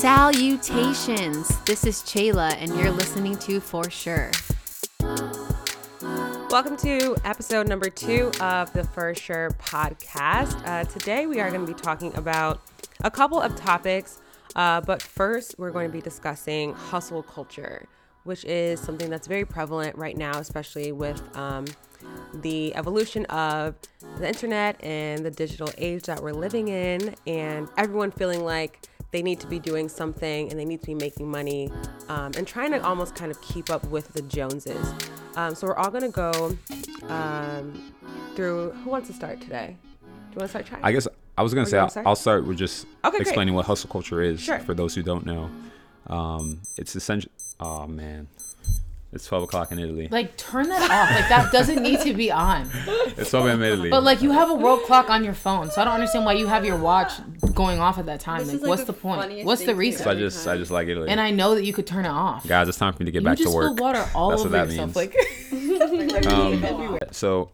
Salutations! This is Chayla, and you're listening to For Sure. Welcome to episode number two of the For Sure podcast. Uh, today we are going to be talking about a couple of topics, uh, but first we're going to be discussing hustle culture, which is something that's very prevalent right now, especially with um, the evolution of the internet and the digital age that we're living in, and everyone feeling like they need to be doing something and they need to be making money um, and trying to almost kind of keep up with the Joneses. Um, so we're all going to go um, through. Who wants to start today? Do you want to start trying? I guess I was gonna you say I'll, start? I'll start with just Okay, great. explaining what hustle culture is Sure. for those who don't know. Um, it's essential. Oh man, it's twelve o'clock in Italy. Like turn that off. Like that doesn't need to be on. It's twelve in Italy. But like you have a world clock on your phone, so I don't understand why you have your watch going off at that time. This Like, is, like, what's the the point? What's the reason? so I just I just like Italy. and I know that you could turn it off. Guys, it's time for me to get you back to work. spilled water all That's over what that yourself. means. Like Um, so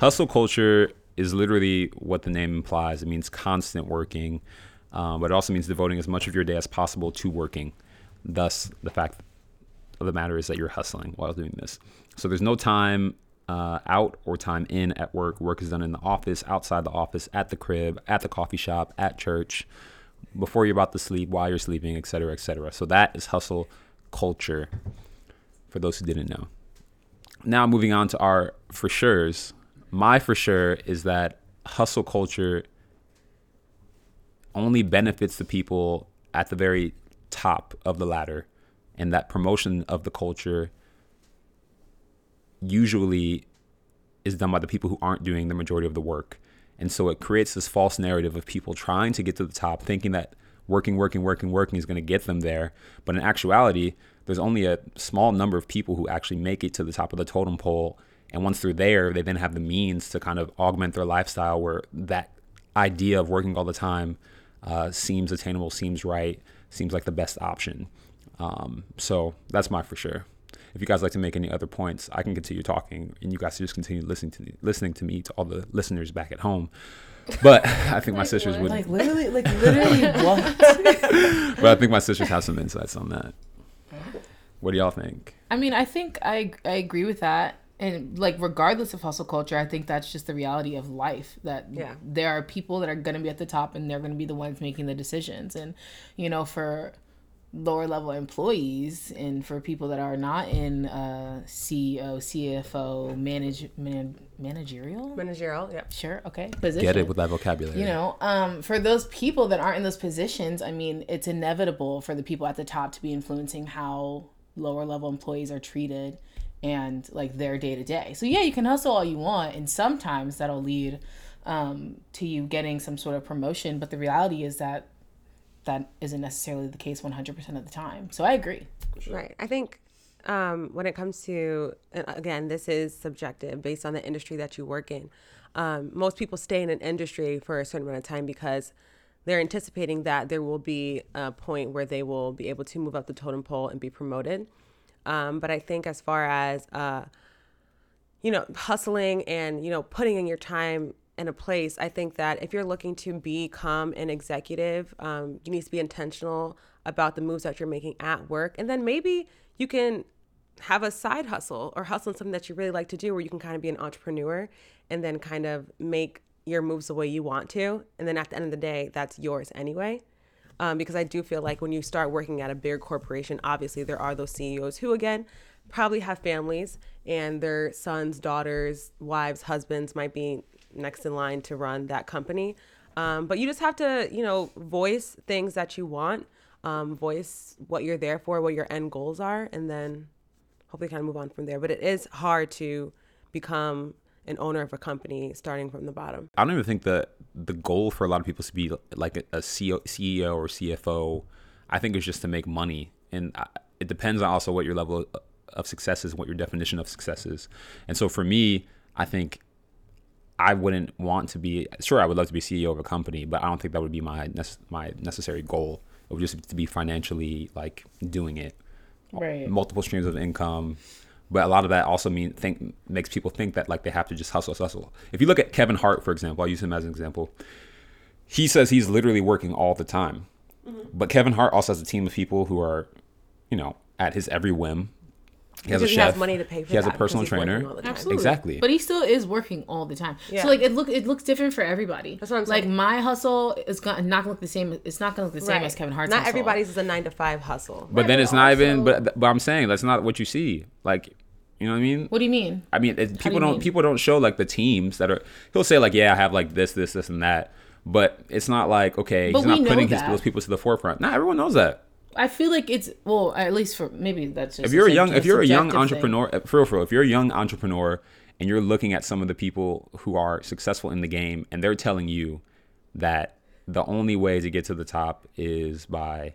hustle culture is literally what the name implies. It means constant working, um, but it also means devoting as much of your day as possible to working. Thus, the fact of the matter is that you're hustling while doing this. So there's no time uh, out or time in at work. Work is done in the office, outside the office, at the crib, at the coffee shop, at church, before you're about to sleep, while you're sleeping, et cetera, et cetera. So that is hustle culture for those who didn't know now moving on to our for sure's my for sure is that hustle culture only benefits the people at the very top of the ladder and that promotion of the culture usually is done by the people who aren't doing the majority of the work. And so it creates this false narrative of people trying to get to the top thinking that working working working working is going to get them there. But in actuality there's only a small number of people who actually make it to the top of the totem pole. And once they're there they then have the means to kind of augment their lifestyle where that idea of working all the time uh, seems attainable seems right seems like the best option um, so that's my for sure if you guys like to make any other points i can continue talking and you guys just continue listening to me listening to me to all the listeners back at home but i think my sisters would Like literally, like literally what? but i think my sisters have some insights on that what do y'all think I mean, I think I I agree with that. And like regardless of hustle culture, I think that's just the reality of life. That Yeah. there are people that are gonna be at the top and they're gonna be the ones making the decisions. And you know, for lower level employees and for people that are not in uh CEO, CFO, manage man, managerial Managerial, yeah. sure, okay. Position. get it with that vocabulary You know, um, for those people that aren't in those positions, I mean, it's inevitable for the people at the top to be influencing how lower level employees are treated and like their day to day. So yeah, you can hustle all you want, and sometimes that'll lead um, to you getting some sort of promotion. But the reality is that that isn't necessarily the case 100% of the time. So I agree. Right. I think um, when it comes to, again, this is subjective based on the industry that you work in. Um, most people stay in an industry for a certain amount of time because they're anticipating that there will be a point where they will be able to move up the totem pole and be promoted. Um, but I think as far as, uh, you know, hustling and, you know, putting in your time in a place, I think that if you're looking to become an executive, um, you need to be intentional about the moves that you're making at work. And then maybe you can have a side hustle or hustle in something that you really like to do where you can kind of be an entrepreneur and then kind of make your moves the way you want to. And then at the end of the day, that's yours anyway. Um, because I do feel like when you start working at a big corporation, obviously there are those CEOs who, again, probably have families and their sons, daughters, wives, husbands might be next in line to run that company. Um, but you just have to, you know, voice things that you want, um, voice what you're there for, what your end goals are, and then hopefully kind of move on from there. But it is hard to become an owner of a company starting from the bottom. I don't even think that the goal for a lot of people is to be like a, CEO, or CFO. I think it's just to make money, and it depends on also what your level of success is, what your definition of success is. And so for me, I think I wouldn't want to be. Sure, I would love to be CEO of a company, but I don't think that would be my nece- my necessary goal. It would just to be financially like doing it Right. multiple streams of income. But a lot of that also mean think makes people think that like they have to just hustle, hustle. If you look at Kevin Hart, for example, I'll use him as an example. He says he's literally working all the time. Mm-hmm. But Kevin Hart also has a team of people who are, you know, at his every whim. He has a Because he chef. has money to pay for He has a personal because he's working trainer. all the time. Absolutely. Exactly. But he still is working all the time. Yeah. So like it look it looks different for everybody. That's what I'm saying. like my hustle is gonna not gonna look the same. It's not gonna look the same as Kevin Hart's. Not hustle. everybody's is a nine to five hustle. But then but it's not even. But but I'm saying that's not what you see. Like, you know what I mean? What do you mean? I mean, it, people you don't mean? people don't show like the teams that are. He'll say like, yeah, I have like this, this, this, and that. But it's not like okay, But he's not putting his, those people to the forefront. Not everyone knows that. I feel like it's well, at least for maybe that's just if you're a young if you're a young subjective thing. entrepreneur uh, for real, for real, if you're a young entrepreneur and you're looking at some of the people who are successful in the game and they're telling you that the only way to get to the top is by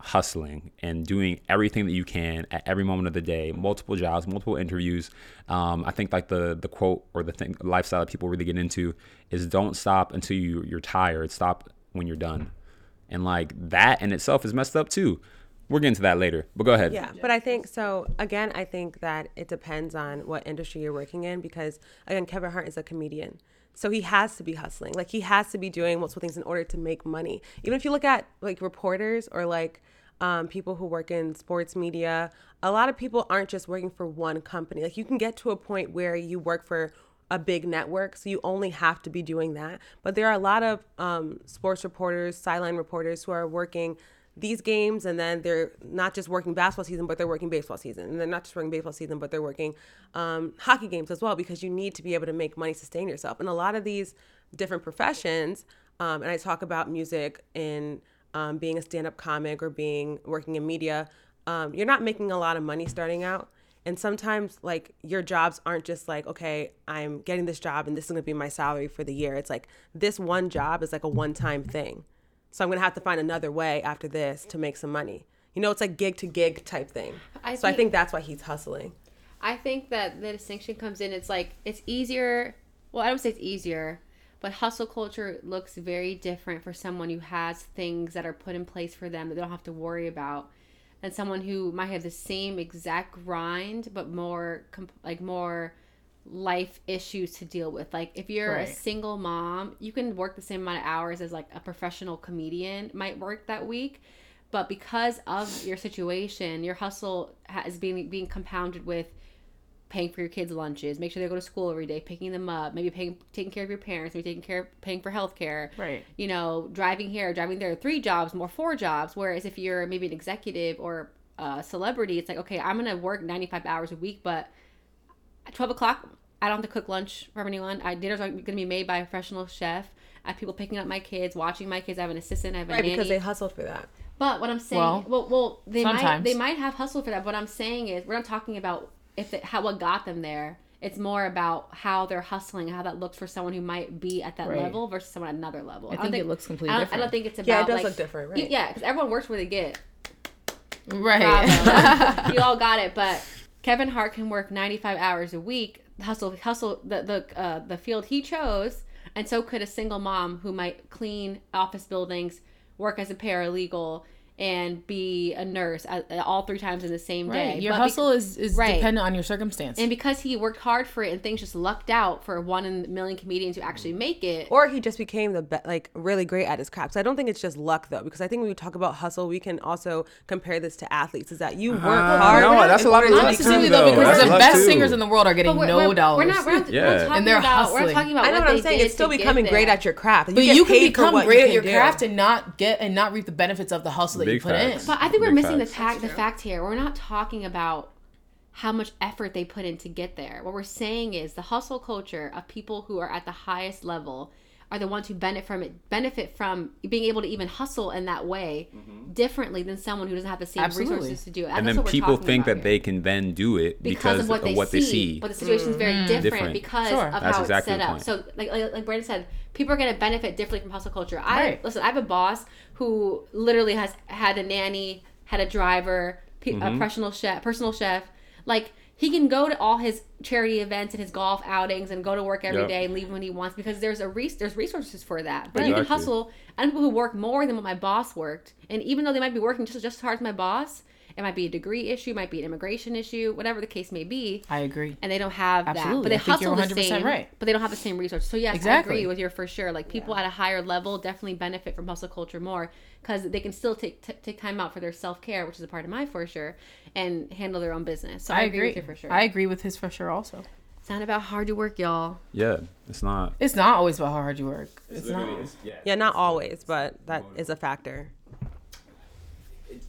hustling and doing everything that you can at every moment of the day multiple jobs multiple interviews. Um, i think like the the quote or the thing lifestyle that people really get into is don't stop until you you're tired. Stop when you're done and like that in itself is messed up too we're getting to that later but go ahead Yeah, but I think so. Again, I think that it depends on what industry you're working in because again, Kevin Hart is a comedian, so he has to be hustling. Like he has to be doing multiple things in order to make money. Even if you look at like reporters or like um, people who work in sports media, a lot of people aren't just working for one company. Like you can get to a point where you work for a big network, so you only have to be doing that. But there are a lot of um, sports reporters, sideline reporters who are working these games and then they're not just working basketball season but they're working baseball season. And they're not just working baseball season but they're working um, hockey games as well because you need to be able to make money sustain yourself. And a lot of these different professions um, and i talk about music and um, being a stand-up comic or being working in media um, you're not making a lot of money starting out and sometimes like your jobs aren't just like okay i'm getting this job and this is going to be my salary for the year it's like this one job is like a one-time thing so I'm gonna have to find another way after this to make some money. You know, it's like gig to gig type thing. I so I think- think that's why he's hustling. I think that the distinction comes in. It's like it's easier. Well, I don't say it's easier, but hustle culture looks very different for someone who has things that are put in place for them that they don't have to worry about, than someone who might have the same exact grind but more comp- like more life issues to deal with. Like if you're a single mom, you can work the same amount of hours as like a professional comedian might work that week. But because of your situation, your hustle is being being compounded with paying for your kids' lunches, make sure they go to school every day, picking them up, maybe paying taking care of your parents, maybe taking care paying for health care. Right. You know, driving here, driving there, three jobs, more four jobs. Whereas if you're maybe an executive or a celebrity, it's like, okay, I'm gonna work ninety five hours a week, but at twelve o'clock I don't have to cook lunch for anyone. I dinner's going to be made by a professional chef. I have people picking up my kids, watching my kids. I have an assistant. I have a Right, nanny. because they hustled for that. But what I'm saying, Well, well, well, they might sometimes. they might have hustle for that. What I'm saying is, we're not talking about if it, how what got them there. It's more about how they're hustling, how that looks for someone who might be at that Right. level versus someone at another level. I don't think it looks completely I don't, I don't different. think it's about Yeah, it does like, look different, you- right. yeah, because everyone works where they get. Right. You all got it. But Kevin Hart can work 95 hours a week, hustle, hustle the the uh, the field he chose, and so could a single mom who might clean office buildings, work as a paralegal, and be a nurse at, all three times in the same day. Right. Your But bec- hustle is, is Right. dependent on your circumstance. and because he worked hard for it and things just lucked out for one in a million comedians who actually mm. make it. Or he just became the be- like really great at his craft. So I don't think it's just luck though, because I think when we talk about hustle, we can also compare this to athletes. Is that you work uh-huh. hard? no, that's a lot of in luck too, Necessarily though, though. because That's the best too. singers in the world are getting But we're, no we're, dollars. We're not, we're not, Yeah. we're talking And they're about, we're talking about I know what what I'm saying. It's still becoming great at your craft. but you can paid become great at your craft and not get and not reap the benefits of the hustle that Big you put facts. in. But I think we're Big missing facts. the fact the fact here. We're not talking about how much effort they put in to get there. What we're saying is the hustle culture of people who are at the highest level are the ones who benefit from it benefit from being able to even hustle in that way differently than someone who doesn't have the same Absolutely. resources to do it. and That's then what we're people think that here. they can then do it because, of what, they, see, see. But the situation is very different, Different. because Sure. of That's how exactly it's set up. point. So, like, like like Brandon said, people are going to benefit differently from hustle culture. I Right. listen. I have a boss who literally has had a nanny, had a driver, pe- Mm-hmm. a professional chef, personal chef. Like he can go to all his charity events and his golf outings and go to work every day Yep. and leave when he wants because there's a res- there's resources for that. But you can hustle. I know people who work more than what my boss worked, and even though they might be working just just as hard as my boss, It might be a degree issue, might be an immigration issue, whatever the case may be. I agree. And they don't have that, but they I think you're hustle the 100% same, right. but they don't have the same resources. So yes, Exactly. I agree with you for sure. Like people at a higher level definitely benefit from hustle culture more because they can still take t- take time out for their self care, which is a part of my for sure, and handle their own business. So I, I agree. agree. with you for sure. I agree with his for sure also. it's not about how hard to work, y'all. Yeah, it's not. It's not always about how hard you work. It's not. Yeah, not always, but that is a factor.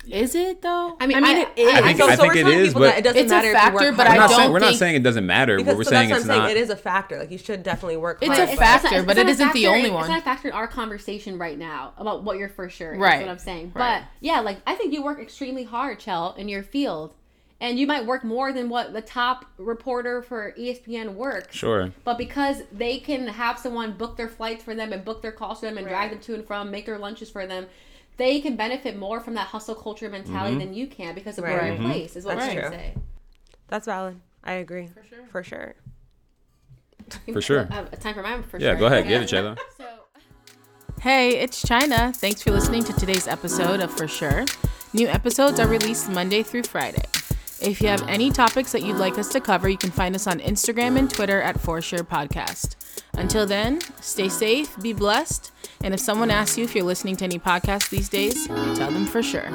Is it though? I mean, I mean, I- it is. I think- so, I so think we're it telling people but- that it doesn't It's a matter if factor, you work but hard. I We're not, don't saying, we're not think- saying it doesn't matter, because but we're so saying that's it's what I'm not. saying. It is a factor. Like you should definitely work It's hard. a but- factor, but not it a isn't the only one. It's not a factor in our conversation right now about what you're for sure. Right. Right. That's what I'm saying. Right. But yeah, like I think you work extremely hard, Chell, in your field. And you might work more than what the top reporter for ESPN works. Sure. But because they can have someone book their flights for them and book their calls for them and drag Right. them to and from, make their lunches for them, they can benefit more from that hustle culture mentality Mm-hmm. than you can because of Right. where you're Mhm. placed, is what That's I'm trying to true. say. That's valid. I agree. For sure. For sure. For sure. Uh, time for mine, for Yeah, sure. go ahead, Okay. give it, Shayla. So, Hey, it's China. Thanks for listening to today's episode of For Sure. New episodes are released Monday through Friday. If you have any topics that you'd like us to cover, you can find us on Instagram and Twitter at For Sure Podcast. Until then, stay safe, be blessed, and if someone asks you if you're listening to any podcasts these days, tell them for sure.